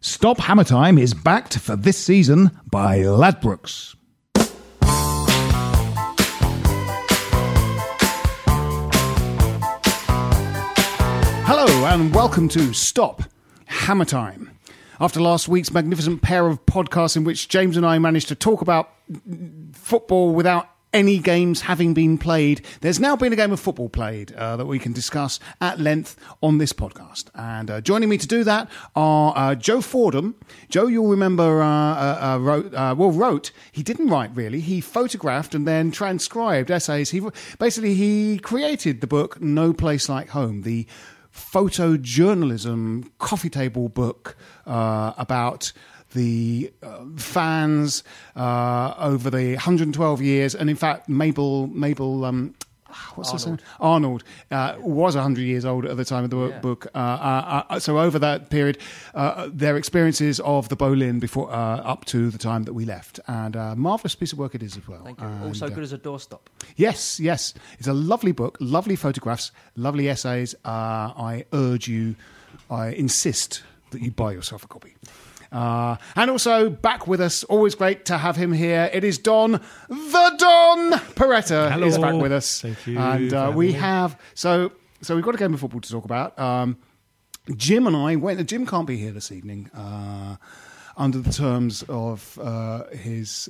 Stop Hammer Time is backed for this season by Ladbrokes. Hello and welcome to Stop Hammer Time. After last week's magnificent pair of podcasts in which James and I managed to talk about football without any games having been played, there's now been a game of football played uh, that we can discuss at length on this podcast. And uh, joining me to do that are uh, Joe Fordham. Joe, you'll remember, uh, uh, uh, wrote, well, wrote, he didn't write really, he photographed and then transcribed essays. He Basically, he created the book No Place Like Home, the photojournalism coffee table book about the uh, fans uh, over the 112 years, and in fact, Mabel Mabel. Um, What's Arnold. Name? Arnold uh, was 100 years old at the time of the yeah. book. Uh, uh, uh, so over that period, their experiences of the Boleyn before up to the time that we left, and a marvelous piece of work it is as well. Thank you. And, also good as a doorstop. Yes, yes, it's a lovely book, lovely photographs, lovely essays. I urge you, I insist that you buy yourself a copy. Uh, and also back with us, always great to have him here. It is Don, the Don Peretta Hello. is back with us. Thank you. And uh, we have so so we've got a game of football to talk about. Um, Jim and I went. Jim can't be here this evening. Uh, under the terms of uh, his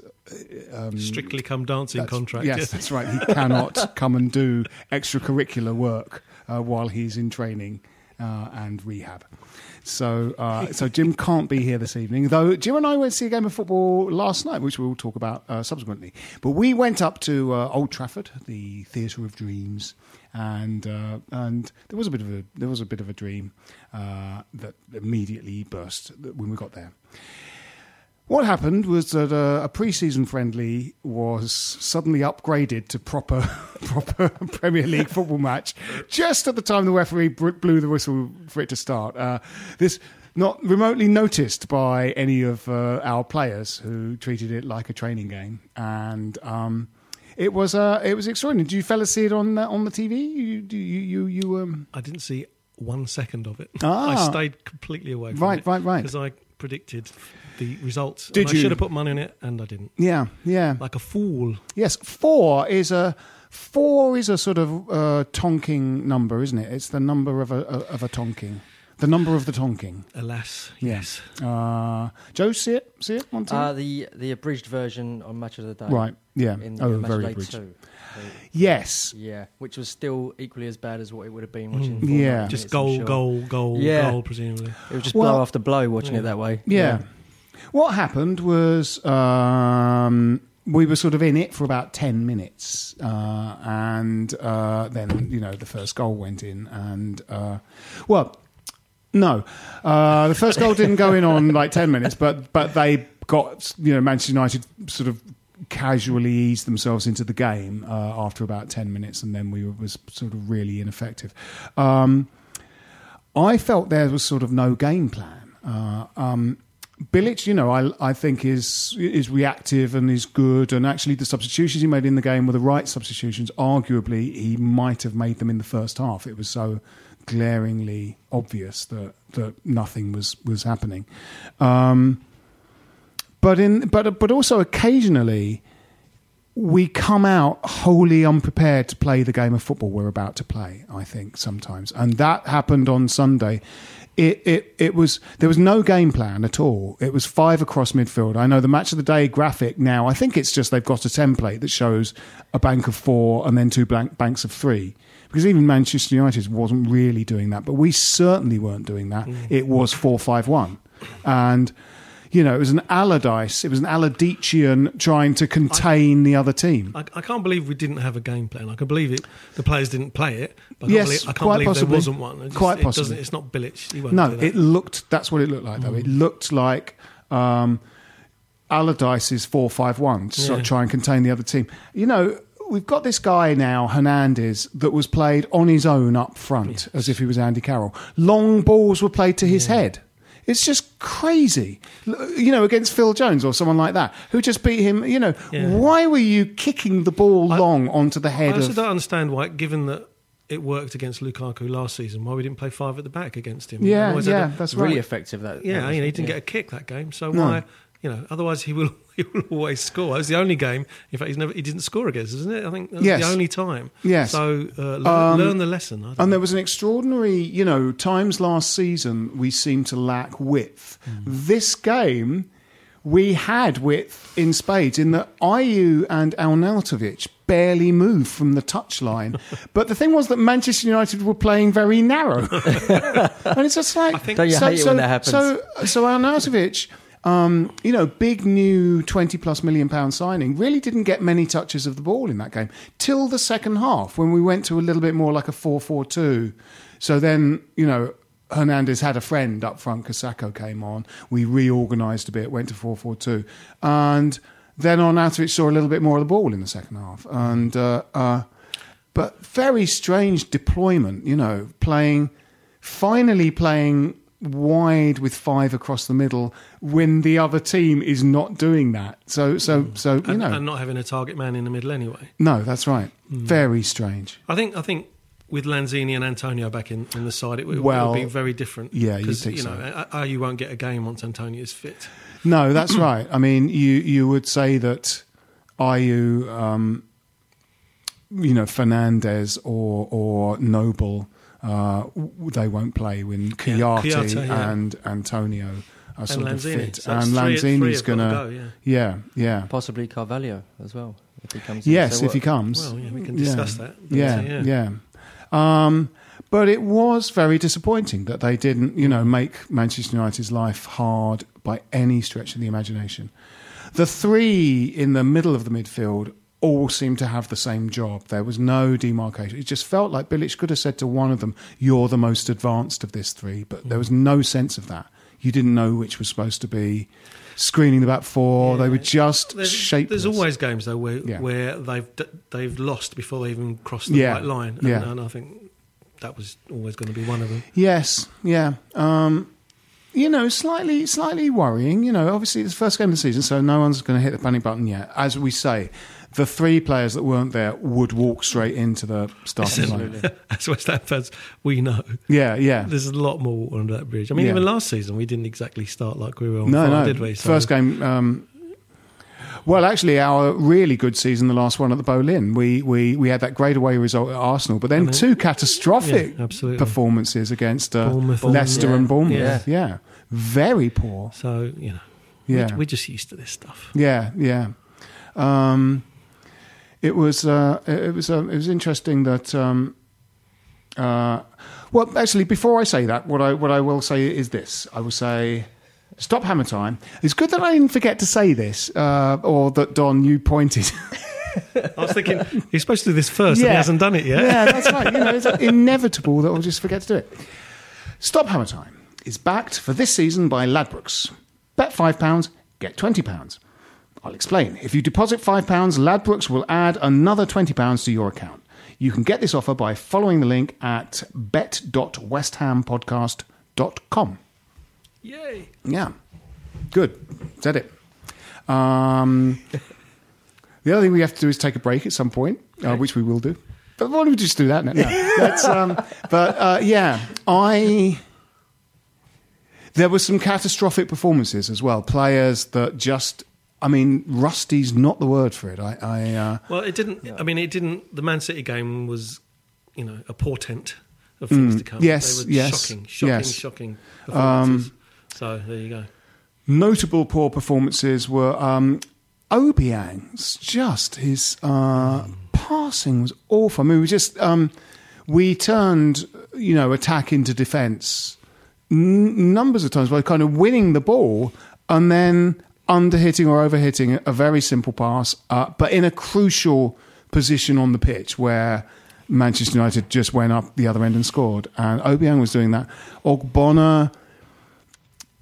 um, strictly come dancing contract. Yes, that's right. He cannot come and do extracurricular work uh, while he's in training uh, and rehab. So, uh, so Jim can't be here this evening. Though Jim and I went to see a game of football last night, which we'll talk about uh, subsequently. But we went up to uh, Old Trafford, the Theatre of Dreams, and uh, and there was a bit of a there was a bit of a dream uh, that immediately burst when we got there. What happened was that uh, a pre-season friendly was suddenly upgraded to proper, proper Premier League football match just at the time the referee blew the whistle for it to start. Uh, this not remotely noticed by any of uh, our players who treated it like a training game, and um, it was uh, it was extraordinary. Did you fellas see it on uh, on the TV? You you you, you um... I didn't see one second of it. Ah. I stayed completely away from right, it. Right, right, right. Because I predicted the results. Did you? I should have put money on it, and I didn't. Yeah, yeah. Like a fool. Yes, four is a four is a sort of uh, tonking number, isn't it? It's the number of a of a tonking. The number of the tonking. Alas, yes. Uh, Joe, see it? See it? On uh, the the abridged version on Match of the Day. Right. Yeah. In, oh, in very abridged. Two. Yes. Yeah, which was still equally as bad as what it would have been watching. Mm. Yeah, just goal, goal, goal, yeah. goal, presumably. It was just well, blow after blow watching yeah. it that way. Yeah. yeah. What happened was um, we were sort of in it for about 10 minutes. Uh, and uh, then, you know, the first goal went in. And, uh, well, no. Uh, the first goal didn't go in on like 10 minutes, but, but they got, you know, Manchester United sort of casually eased themselves into the game uh, after about 10 minutes. And then we were, was sort of really ineffective. Um, I felt there was sort of no game plan. Uh, um, Bilic, you know, I I think is is reactive and is good, and actually the substitutions he made in the game were the right substitutions. Arguably, he might have made them in the first half. It was so glaringly obvious that that nothing was was happening. Um, but in but but also occasionally we come out wholly unprepared to play the game of football we're about to play. I think sometimes, and that happened on Sunday it, it, it was there was no game plan at all. It was five across midfield. I know the match of the day graphic now. I think it's just they've got a template that shows a bank of four and then two blank banks of three. Because even Manchester United wasn't really doing that, but we certainly weren't doing that. Mm. It was four five one, and You know, it was an Allardyce. It was an Allardycean trying to contain the other team. I, I can't believe we didn't have a game plan. I can believe it. The players didn't play it. But I Yes, can't believe, I can't quite believe possibly. there wasn't one. Just- Quite it possibly. It's not Bilic. No, it looked. That's what it looked like, though. It looked like um, Allardyce's four-five-one to sort of try and contain the other team. You know, we've got this guy now, Hernandez, that was played on his own up front, as if he was Andy Carroll. Long balls were played to his head. It's just crazy, you know, against Phil Jones or someone like that who just beat him. You know, Yeah. why were you kicking the ball long onto the head? I also of? don't understand why, given that it worked against Lukaku last season, why we didn't play five at the back against him. Yeah, yeah, have- that's really right. effective. That yeah. that was- you know, he didn't yeah. get a kick that game, so No. why? You know, otherwise he will he will always score. It was the only game. In fact, he's never he didn't score against, isn't it? I think that was Yes. the only time. Yes. So uh, learn, Um, learn the lesson. I don't And know. there was an extraordinary, you know, times last season we seemed to lack width. This game, we had width in spades in that Ayew and Arnautovic barely moved from the touchline. but the thing was that Manchester United were playing very narrow. and it's just like. think- Don't you hate it when that happens? So, so Arnautovic. Um, you know, big new 20 plus million pound signing really didn't get many touches of the ball in that game till the second half when we went to a little bit more like a 4 4 2. So then, you know, Hernandez had a friend up front. Kasako came on. We reorganised a bit, went to 4 4 2. And then on Arnautovic saw a little bit more of the ball in the second half. And, uh, uh, but very strange deployment, you know, playing, finally playing wide with five across the middle when the other team is not doing that. So, so, so, you and, know, and not having a target man in the middle anyway. no, that's right. Very strange. I think I think with Lanzini and Antonio back in, in the side, it, would- it Well, would be very different. yeah, you'd 'Cause, think you so. know, A- Ayew won't get a game once Antonio's fit. No, that's right. I mean, you you would say that Ayew, um, you know, Fernandes or or Noble, uh, they won't play when Chiati Chiati, yeah. and Antonio are sort of fit, So and three- three Lanzini's have got to gonna, go, yeah. yeah, yeah. possibly Carvalho as well if he comes. Yes, So if he comes. Well, yeah, we can discuss that. But, Yeah, uh, yeah. Um, but it was very disappointing that they didn't, you know, make Manchester United's life hard by any stretch of the imagination. The three in the middle of the midfield all seemed to have the same job. There was no demarcation. It just felt like Bilic could have said to one of them, "You're the most advanced of this three, but there was no sense of that. You didn't know which was supposed to be screening the back four. They were just There's, shapeless. there's always games though where Yeah. where they've they've lost before they even crossed the Yeah. white line, and, Yeah. and I think that was always going to be one of them. Yes, yeah. Um, you know, slightly, slightly worrying. You know, obviously it's the first game of the season, so no one's going to hit the panic button yet. As we say, the three players that weren't there would walk straight into the starting line. As West Ham fans, we know Yeah, yeah. there's a lot more water under that bridge. I mean, Yeah. even last season we didn't exactly start like we were on No, fire, no. did we? So- First game. Um, well, actually, our really good season, the last one at the Boleyn, we, we, we had that great away result at Arsenal, but then And then- two catastrophic Yeah, performances against uh, Bournemouth. Leicester Yeah. and Bournemouth. Yeah. yeah, very poor. So you know, Yeah. we're, we're just used to this stuff. Yeah, yeah. Um, it was uh, it was um, it was interesting that. Um, uh, well, actually, before I say that, what I what I will say is this: I will say, stop hammer time. It's good that I didn't forget to say this, uh, or that Don you pointed. I was thinking he's supposed to do this first, and he hasn't done it yet. Yeah, that's right. You know, it's inevitable that I'll just forget to do it. Stop Hammer Time is backed for this season by Ladbrokes. Bet £5, get £20. I'll explain. If you deposit £5, Ladbrokes will add another £20 to your account. You can get this offer by following the link at bet.westhampodcast.com. Yay! Yeah. Good. Said it. Um, the other thing we have to do is take a break at some point, uh, which we will do. But why don't we just do that now? No. That's, um, but uh, yeah, I. There were some catastrophic performances as well. Players that just. I mean, rusty's not the word for it. I. I uh, Well, it didn't. I mean, it didn't. The Man City game was, you know, a portent of things to come. Mm. yes, they were yes, shocking, shocking, yes. Um, shocking performances. So there you go. notable poor performances were um, Obiang's. Just his uh, passing was awful. I mean, we just um, we turned you know attack into defence n- numbers of times by kind of winning the ball and then underhitting or overhitting a very simple pass, uh, but in a crucial position on the pitch where Manchester United just went up the other end and scored. And Obiang was doing that. Ogbonna,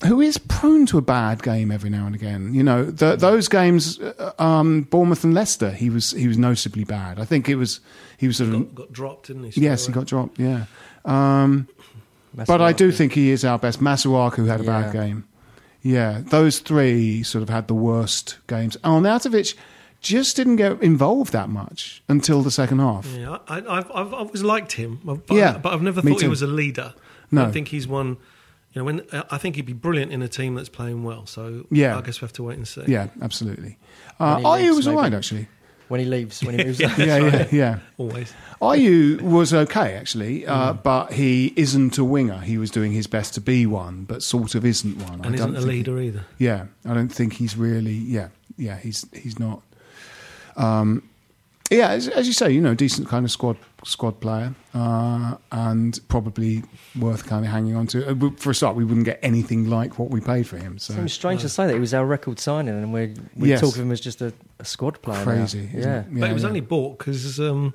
who is prone to a bad game every now and again, you know, the, those games, uh, um, Bournemouth and Leicester, he was he was noticeably bad. I think it was he was sort of got, got dropped, didn't he? straight yes, he got dropped. Yeah. Um, but I do think he is our best. Masuaku had a bad game. Yeah, those three sort of had the worst games. Oh, Arnautovic just didn't get involved that much until the second half. Yeah, I, I've, I've always liked him, but, Yeah, but I've never me thought he was a leader. No. I think he's one. You know, when I think he'd be brilliant in a team that's playing well. So Yeah. I guess we have to wait and see. Yeah, absolutely. Uh, When Ayew leaves, was all right, actually. when he leaves, when he moves on. Yeah, yeah, yeah. always. Ayew was okay, actually, uh, Mm. but he isn't a winger. He was doing his best to be one, but sort of isn't one. I And isn't don't a think he- leader either. Yeah, I don't think he's really. Yeah, yeah, he's he's not. Um, yeah, as, as you say, you know, decent kind of squad squad player, uh, and probably worth kind of hanging on to. Uh, For a start, we wouldn't get anything like what we paid for him. So Seems strange to say that he was our record signing, and we're we Yes. talk of him as just a, a squad player. now. crazy. isn't yeah. it? but it was yeah. only bought because um,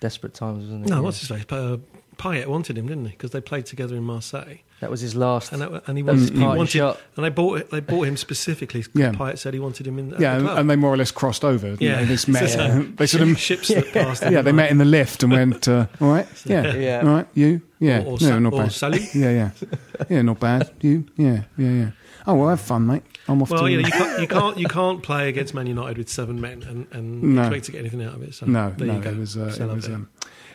Desperate times, wasn't it? no, Yeah. what's his face? Uh, Payet wanted him, didn't he? Because they played together in Marseille, That was his last. and that, and he That was wanted, his he wanted shot. and they bought it, they bought him specifically. 'cause Yeah. Payet said he wanted him in. At yeah, the and, club. and they more or less crossed over. yeah, they? They just met. they sort of ships that passed. yeah, they met in the lift and went, uh, all right, yeah, Yeah. all right, you, yeah, Or- or no, sa- not or bad, Sally. yeah, yeah, yeah, not bad, you, yeah, yeah, yeah. Oh well, have fun, mate. I'm off Well, to. you you can't, you can't you can't play against Man United with seven men and, and No. expect to get anything out of it. So no, there no, you go. it was, uh, it was, um,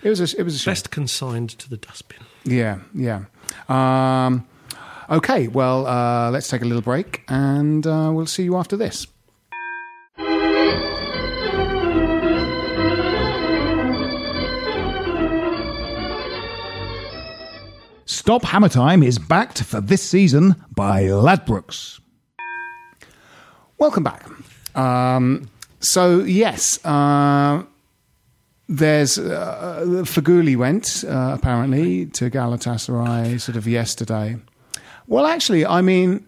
it was, a, it was a shame. best consigned to the dustbin. Yeah, yeah. Um, okay, well, uh, let's take a little break, and uh, we'll see you after this. Stop Hammer Time is backed for this season by Ladbrokes. Welcome back. Um, so yes, uh, there's uh, Feghouli went uh, apparently to Galatasaray sort of yesterday. Well, actually, I mean,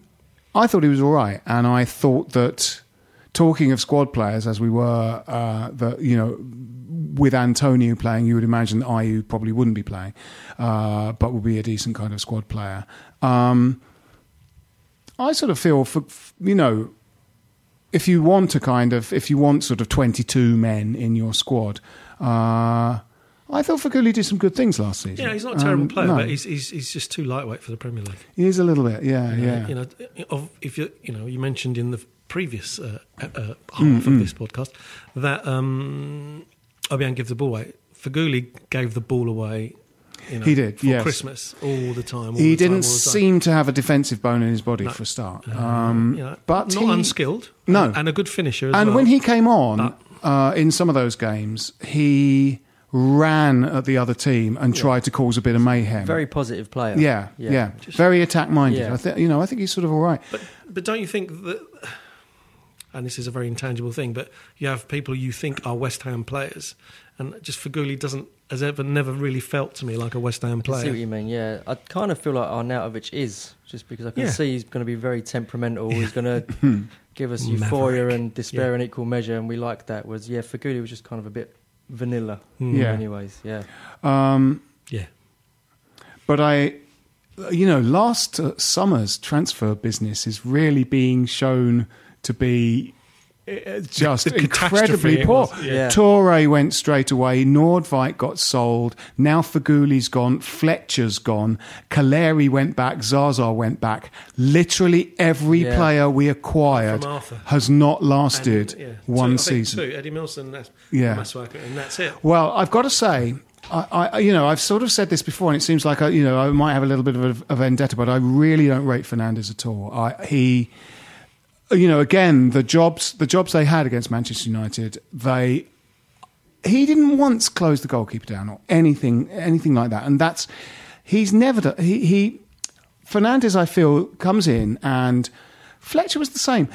I thought he was all right, and I thought that talking of squad players as we were, uh, that you know, with Antonio playing, you would imagine that Ayew probably wouldn't be playing, uh, but would be a decent kind of squad player. Um, I sort of feel for you know if you want to kind of if you want sort of 22 men in your squad uh I thought Feghouli did some good things last season. Yeah, he's not a terrible Um, player, no. but he's, he's he's just too lightweight for the Premier League. he is a little bit, yeah, You know, yeah. You know, of, if you you know, you mentioned in the previous uh, uh, Mm, half of this podcast that um, Obiang gives the ball away. Feghouli gave the ball away. You know, He did, for yes. Christmas all the time. all he the didn't time. seem to have a defensive bone in his body No. for a start. Uh, Um, you know, but not he- unskilled. No. and, a good finisher. As and well. when he came on uh, in some of those games, he ran at the other team and tried to cause a bit of mayhem. Very positive player. yeah, yeah, Yeah. very attack minded. Yeah. I think you know. I think he's sort of all right. But but don't you think that? And this is a very intangible thing, but you have people you think are West Ham players, and just Feghouli doesn't has ever never really felt to me like a West Ham I see what you mean. Yeah, I kind of feel like Arnautovic is just because I can Yeah. see he's going to be very temperamental. He's going to give us euphoria Maverick. and despair Yeah. in equal measure, and we like that. Was yeah, Feghouli was just kind of a bit vanilla. Mm. Yeah. Anyways, yeah. Um, Yeah, But I, you know, last uh, summer's transfer business is really being shown to be just The incredibly poor. was, yeah. Yeah. Töre went straight away. Nordtveit got sold. Now Feghouli's gone. Fletcher's gone. Calleri went back. Zaza went back. Literally every Yeah. player we acquired has not And, lasted yeah, one two, I think season. Two, Edimilson, that's Yeah. Masuaku, and that's it. Well, I've got to say, I, I, you know, I've sort of said this before, and it seems like I, you know, I might have a little bit of a, a vendetta, but I really don't rate Fernandes at all. I, he, you know, again, the jobs, the jobs they had against Manchester United, they, he didn't once close the goalkeeper down or anything, anything like that, and that's, he's never. He, he, Fernandes, I feel, comes in, and Fletcher was the same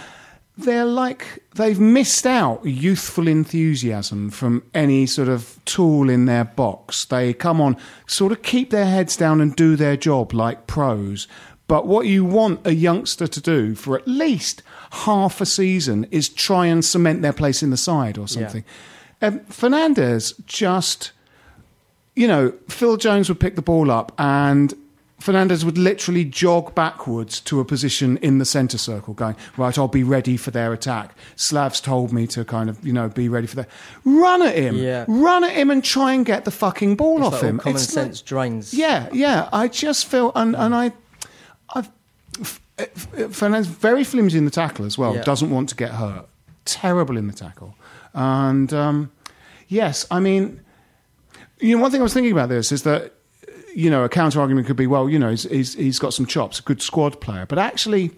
they're like they've missed out youthful enthusiasm from any sort of tool in their box. They come on, sort of keep their heads down and do their job like pros, But what you want a youngster to do for at least half a season is try and cement their place in the side or something. Um, Fernandes just, you know, Phil Jones would pick the ball up and Fernandes would literally jog backwards to a position in the centre circle, going, Right, I'll be ready for their attack. Slavs told me to kind of, you know, be ready for that. Run at him. Yeah. Run at him and try and get the fucking ball It's off like him. common It's like- sense drains. yeah, yeah. I just feel, and, and I, I've, Fernandes very flimsy in the tackle as well. Yeah. Doesn't want to get hurt. Terrible in the tackle. And um, yes, I mean, you know, one thing I was thinking about this is that you know a counter argument could be, well, you know, he's, he's, he's got some chops, a good squad player, but actually.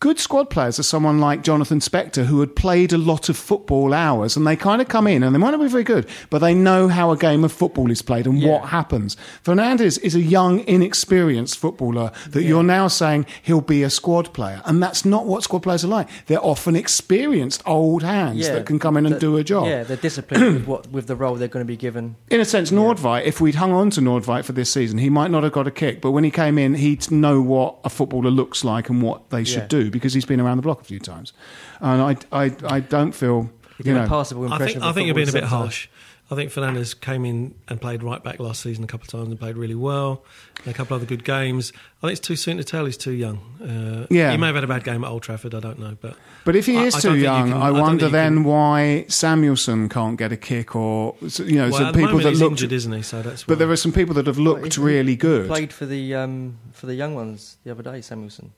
Good squad players are someone like Jonathan Spector, who had played a lot of football hours, and they kind of come in and they might not be very good, but they know how a game of football is played and what happens. Fernandes is a young, inexperienced footballer that you're now saying he'll be a squad player, and that's not what squad players are like. They're often experienced old hands that can come in and that- do a job. Yeah, they're disciplined with what with the role they're going to be given. In a sense, Nordtveit, if we'd hung on to Nordtveit for this season, he might not have got a kick. But when he came in, he'd know what a footballer looks like and what they should Yeah. Do because he's been around the block a few times. And I, I, I don't feel, You you a know, passable I think I think you're being a bit harsh. I think Fernandes came in and played right back last season a couple of times and played really well. And a couple of other good games. I think it's too soon to tell. He's too young. Uh, Yeah. he may have had a bad game at Old Trafford. I don't know, but But if he I- is I too don't you young, can- I wonder think you then can- why Samuelsen can't get a kick, or you know, Well, some at the people that he's looked. injured, isn't he? So that's. But why. there are some people that have looked He- really good. Played for the um, for the young ones the other day, Samuelsen.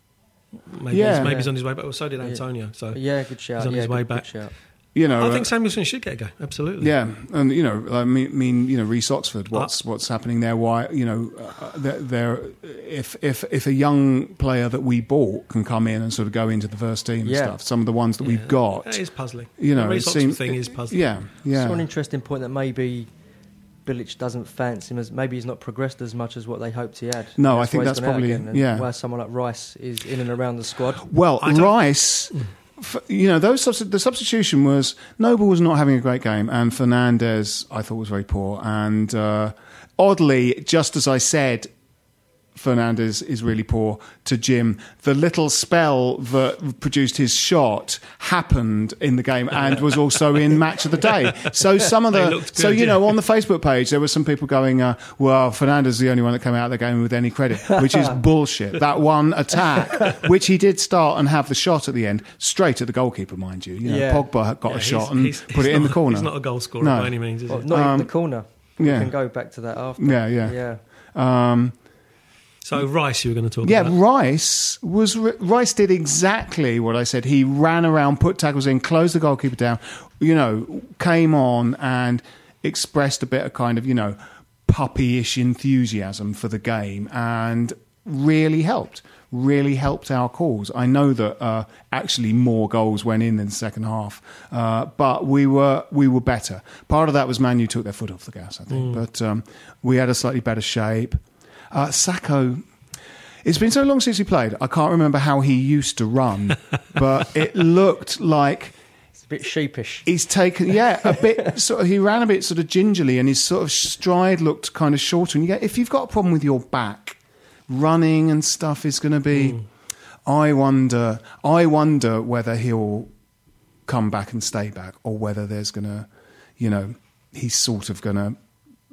Maybe, Yeah. he's, maybe he's on his way back. Well, so did Antonio. So Yeah, good shout. He's on yeah, his good, way back. shout. You know, I uh, think Samuelsen should get a go. Absolutely. Yeah, and you know, I mean, mean you know, Reece Oxford. What's what's happening there? Why you know, uh, there, there, if if if a young player that we bought can come in and sort of go into the first team and stuff, some of the ones that we've got, That is puzzling. you know, the it Reece Oxford seems thing is puzzling. Yeah, yeah. So an interesting point that maybe Bilic doesn't fancy him as maybe he's not progressed as much as what they hoped he had. No, I why think he's that's gone out probably- again, yeah. Why someone like Rice is in and around the squad. Well, Rice, f- you know, those substi- the substitution was Noble was not having a great game, and Fernandes I thought was very poor, and uh, oddly, just as I said. Fernandes is really poor to Jim. The little spell that produced his shot happened in the game and was also in match of the day. So some of the looked so good, you know yeah. on the Facebook page there were some people going, uh, "Well, Fernandes is the only one that came out of the game with any credit," which is bullshit. That one attack, which he did start and have the shot at the end, straight at the goalkeeper, mind you. You know, Yeah. Pogba got Yeah, a shot and he's- put he's it in the corner. He's not a goal scorer No. by any means, is Well, he? not even Um, the corner. We yeah. can go back to that after. Yeah, yeah. yeah. Um, So Rice, you were going to talk about. Yeah, about. Rice was Rice did exactly what I said. He ran around, put tackles in, closed the goalkeeper down. You know, came on and expressed a bit of kind of you know puppyish enthusiasm for the game, and really helped. Really helped our cause. I know that uh, actually more goals went in in the second half, uh, but we were we were better. Part of that was Man U took their foot off the gas, I think, but um, we had a slightly better shape. Uh, Sakho, it's been so long since he played. I can't remember how he used to run, but it looked like It's a bit sheepish. he's taken. Yeah, a bit. Sort of, he ran a bit sort of gingerly, and his sort of stride looked kind of shorter. And you get if you've got a problem with your back, running and stuff is going to be. I wonder. I wonder whether he'll come back and stay back, or whether there's going to, you know, he's sort of going to.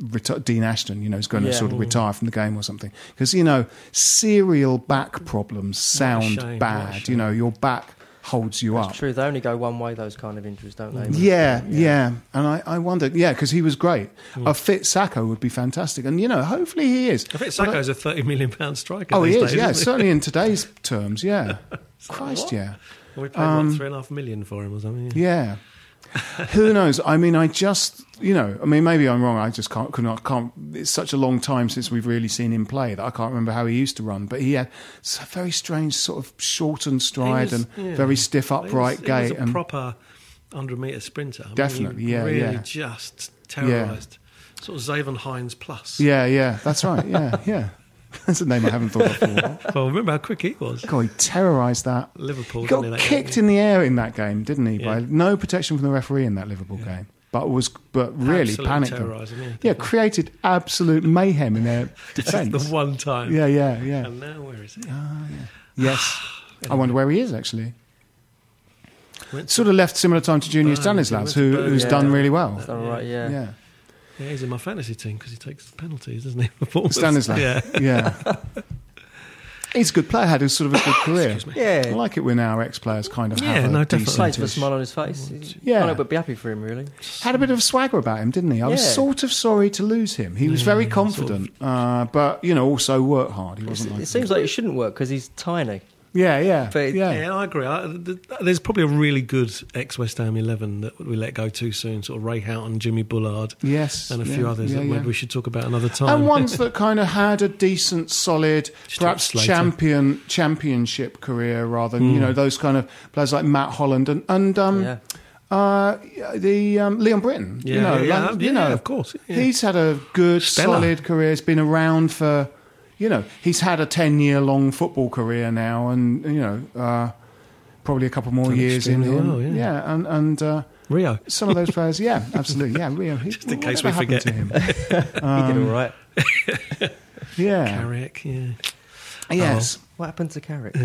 Reti- Dean Ashton, you know, is going to sort of retire from the game or something because you know serial back problems sound shame, bad. You know, your back holds you up. True. They only go one way. Those kind of injuries, don't they? Yeah, yeah, And I, I wondered, yeah, because he was great. Hmm. A fit Sakho would be fantastic. And, you know, hopefully he is. I think But is a thirty million pound striker. Oh, he is, days, yeah. Certainly in today's terms, yeah. Christ, yeah. We paid what, three and a half million for him or something. Um, Yeah. Who knows? I mean, I just, you know, I mean, maybe I'm wrong. I just can't, could not, can't. It's such a long time since we've really seen him play that I can't remember how he used to run. But he had a very strange sort of shortened stride was- and yeah. very stiff was- upright he gait. was a and proper hundred meter sprinter. I Definitely, he yeah, really yeah. just terrorised. Sort of Zavon Hines plus. yeah, yeah, that's right. Yeah, yeah. That's a name I haven't thought of before. Well, remember how quick he was. God, he terrorised that. Liverpool He didn't got he, that kicked game? in the air in that game, didn't he? By no protection from the referee in that Liverpool game. but was but really Absolutely panicked them. yeah, yeah, created absolute mayhem in their defence. the one time. yeah, yeah, yeah. And now where is it? Ah, yes, I wonder where he is actually. Went Sort of left similar time to Junior Burnley, Stanislas, he went to who, who's Burnley. done really well. Is that all right? Yeah. Yeah, Yeah, he's in my fantasy team because he takes penalties, doesn't he? for Bournemouth? Yeah. yeah. He's a good player. Had a sort of a good career. Excuse me. I like it when our ex-players kind of Yeah, have a no, definitely. Plays with a smile on his face. Yeah. Can't help but be happy for him, really. had a bit of swagger about him, didn't he? I was sort of sorry to lose him. He was very Yeah, confident, uh, but you know, also worked hard. He wasn't. It Like, seems like it shouldn't work because he's tiny. Yeah, yeah, But- yeah. Yeah, I agree. I, th- there's probably a really good ex West Ham 11 that we let go too soon, sort of Ray Houghton, Jimmy Bullard, Yes, and a yeah, few others yeah, that maybe we should talk about another time. and ones that kind of had a decent, solid, Stuart perhaps champion championship career, rather Hmm. than you know those kind of players like Matt Holland and and um, Yeah. uh, the um, Leon Britton. you Yeah, know, yeah, like, you yeah, know, of course, he's had a good, Stellar. solid career. He's been around for, you know, he's had a ten-year-long football career now, and you know, uh, probably a couple more Done years in extremely him. well, yeah. and and. Uh, Rio. some of those players, yeah, absolutely, yeah. Rio, he- Just in case we happened to forget. him? he did all right. Yeah, Carrick, yeah. yes. What happened to Carrick?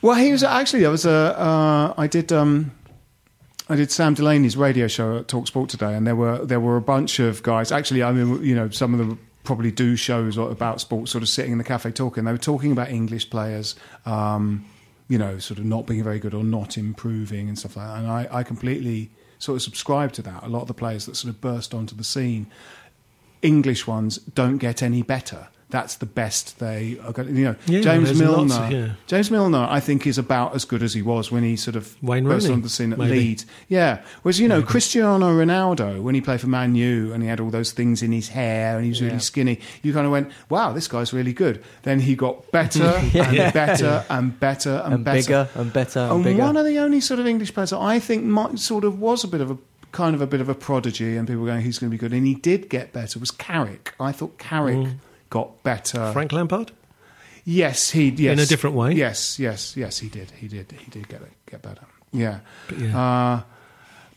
Well, he was actually. I was a. Uh, I did. Um, I did Sam Delaney's radio show at Talk Sport today, and there were there were a bunch of guys. Actually, I mean, you know, some of them probably do shows about sports, sort of sitting in the cafe talking. They were talking about English players, um, you know, sort of not being very good or not improving and stuff like that. And I, I completely sort of subscribe to that. A lot of the players that sort of burst onto the scene, English ones, don't get any better. That's the best they are going. to You know, Yeah, James Milner. lots of- yeah. James Milner, I think, is about as good as he was when he sort of Wayne burst Rooney, onto the scene at maybe. Leeds. Yeah, whereas you know Cristiano Ronaldo when he played for Man U and he had all those things in his hair and he was really skinny, you kind of went, "Wow, this guy's really good." Then he got better and better and better and, And better. bigger and better and And bigger. one of the only sort of English players that I think might sort of was a bit of a kind of a bit of a prodigy, and people were going, "He's going to be good," and he did get better. Was Carrick? I thought Carrick Mm. Got better. Frank Lampard? Yes, he yes In a different way? Yes, yes, yes, he did. He did. He did get it, get better. Yeah, But yeah. Uh,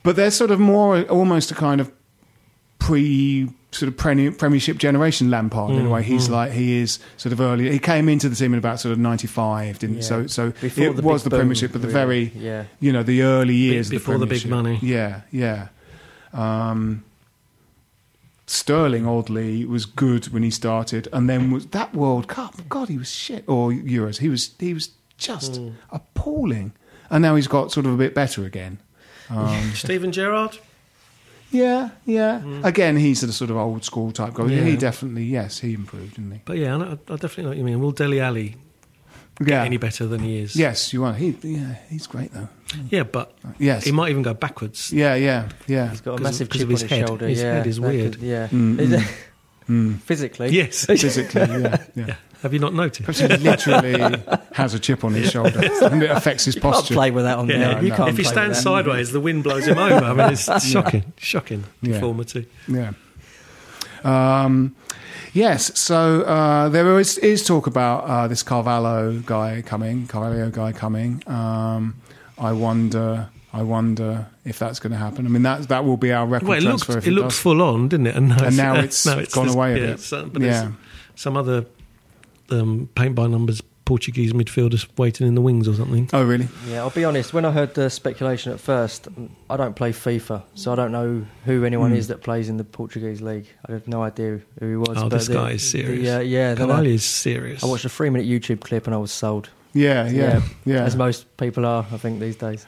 but they're sort of more almost a kind of pre sort of pre- Premiership generation Lampard in a way. He's like he is sort of early. He came into the team in about sort of ninety five, didn't Yeah. so so Before it the was big the boom, Premiership, but the really. very Yeah. you know the early years of before the big money. Yeah, yeah. Um, Sterling, oddly, was good when he started, and then was that World Cup. God, he was shit. Or Euros. He was he was just Hmm. appalling. And now he's got sort of a bit better again. Um, Steven Gerrard? yeah, yeah. Again, he's a sort of old school type guy. Yeah. He definitely, yes, he improved, didn't he? But yeah, I, I definitely know what you mean. Will Dele Alli Yeah. any better than he is? Yes, you are. He, yeah, he's great though. Yeah, but Yes. he might even go backwards. Yeah, yeah, yeah. He's got a massive chip of on his his head. shoulder. His yeah, head is weird. could- yeah. Mm, Physically. Yes. Physically, yeah, yeah. Have you not noticed? Perhaps he literally has a chip on his shoulder, and it affects his You can't posture. play with that on Yeah, there. You no. can't if he stands with that. sideways, the wind blows him over. I mean, it's shocking, shocking Yeah. deformity. Yeah. Um, yes. So uh, there is, is talk about uh, this Carvalho guy coming, Carvalho guy coming. Um, I wonder. I wonder if that's going to happen. I mean, that that will be our record Well, it looked, transfer. if it looked does. full on, didn't it? And now, And now it's gone just- away a yeah, bit. Some, but Yeah. some other um, paint by numbers Portuguese midfielders waiting in the wings or something. Oh, really? Yeah, I'll be honest. When I heard the speculation at first, I don't play FIFA, so I don't know who anyone Hmm. is that plays in the Portuguese league. I have no idea who he was. Oh, but this the- guy is serious. The, uh, yeah, then Carvalho I, is serious. I watched a three-minute YouTube clip and I was sold. Yeah, yeah, yeah. As most people are, I think these days.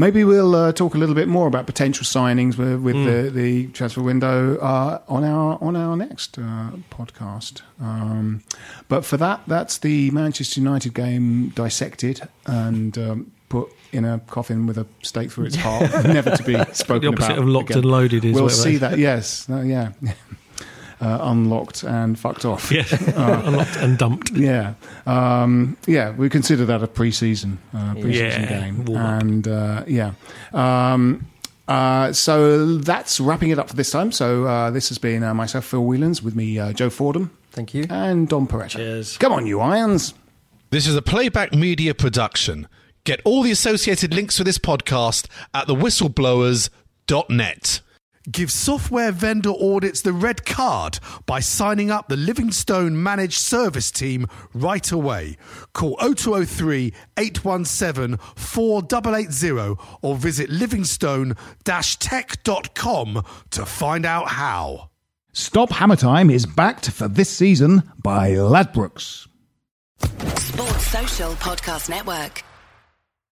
Maybe we'll uh, talk a little bit more about potential signings with, with Mm. the, the transfer window uh, on our on our next uh, podcast. Um, but for that, that's the Manchester United game dissected and um, put in a coffin with a stake through its heart, never to be spoken the opposite about. of locked again. and loaded is We'll see that. Yes, Uh, yeah. Uh, unlocked and fucked off. Yeah, unlocked and dumped. Yeah, um, yeah, we consider that a pre-season, uh, pre-season Yeah, game, and uh, yeah. Um, uh, so that's wrapping it up for this time. So uh, this has been uh, myself, Phil Whelans, with me, uh, Joe Fordham, Thank you. and Don Peretta. Cheers. Come on, you irons. This is a playback media production. Get all the associated links for this podcast at thewhistleblowers.net. Give software vendor audits the red card by signing up the Livingstone Managed Service Team right away. Call 0203 817 4880 or visit livingstone tech.com to find out how. Stop Hammer Time is backed for this season by Ladbrokes. Sports Social Podcast Network.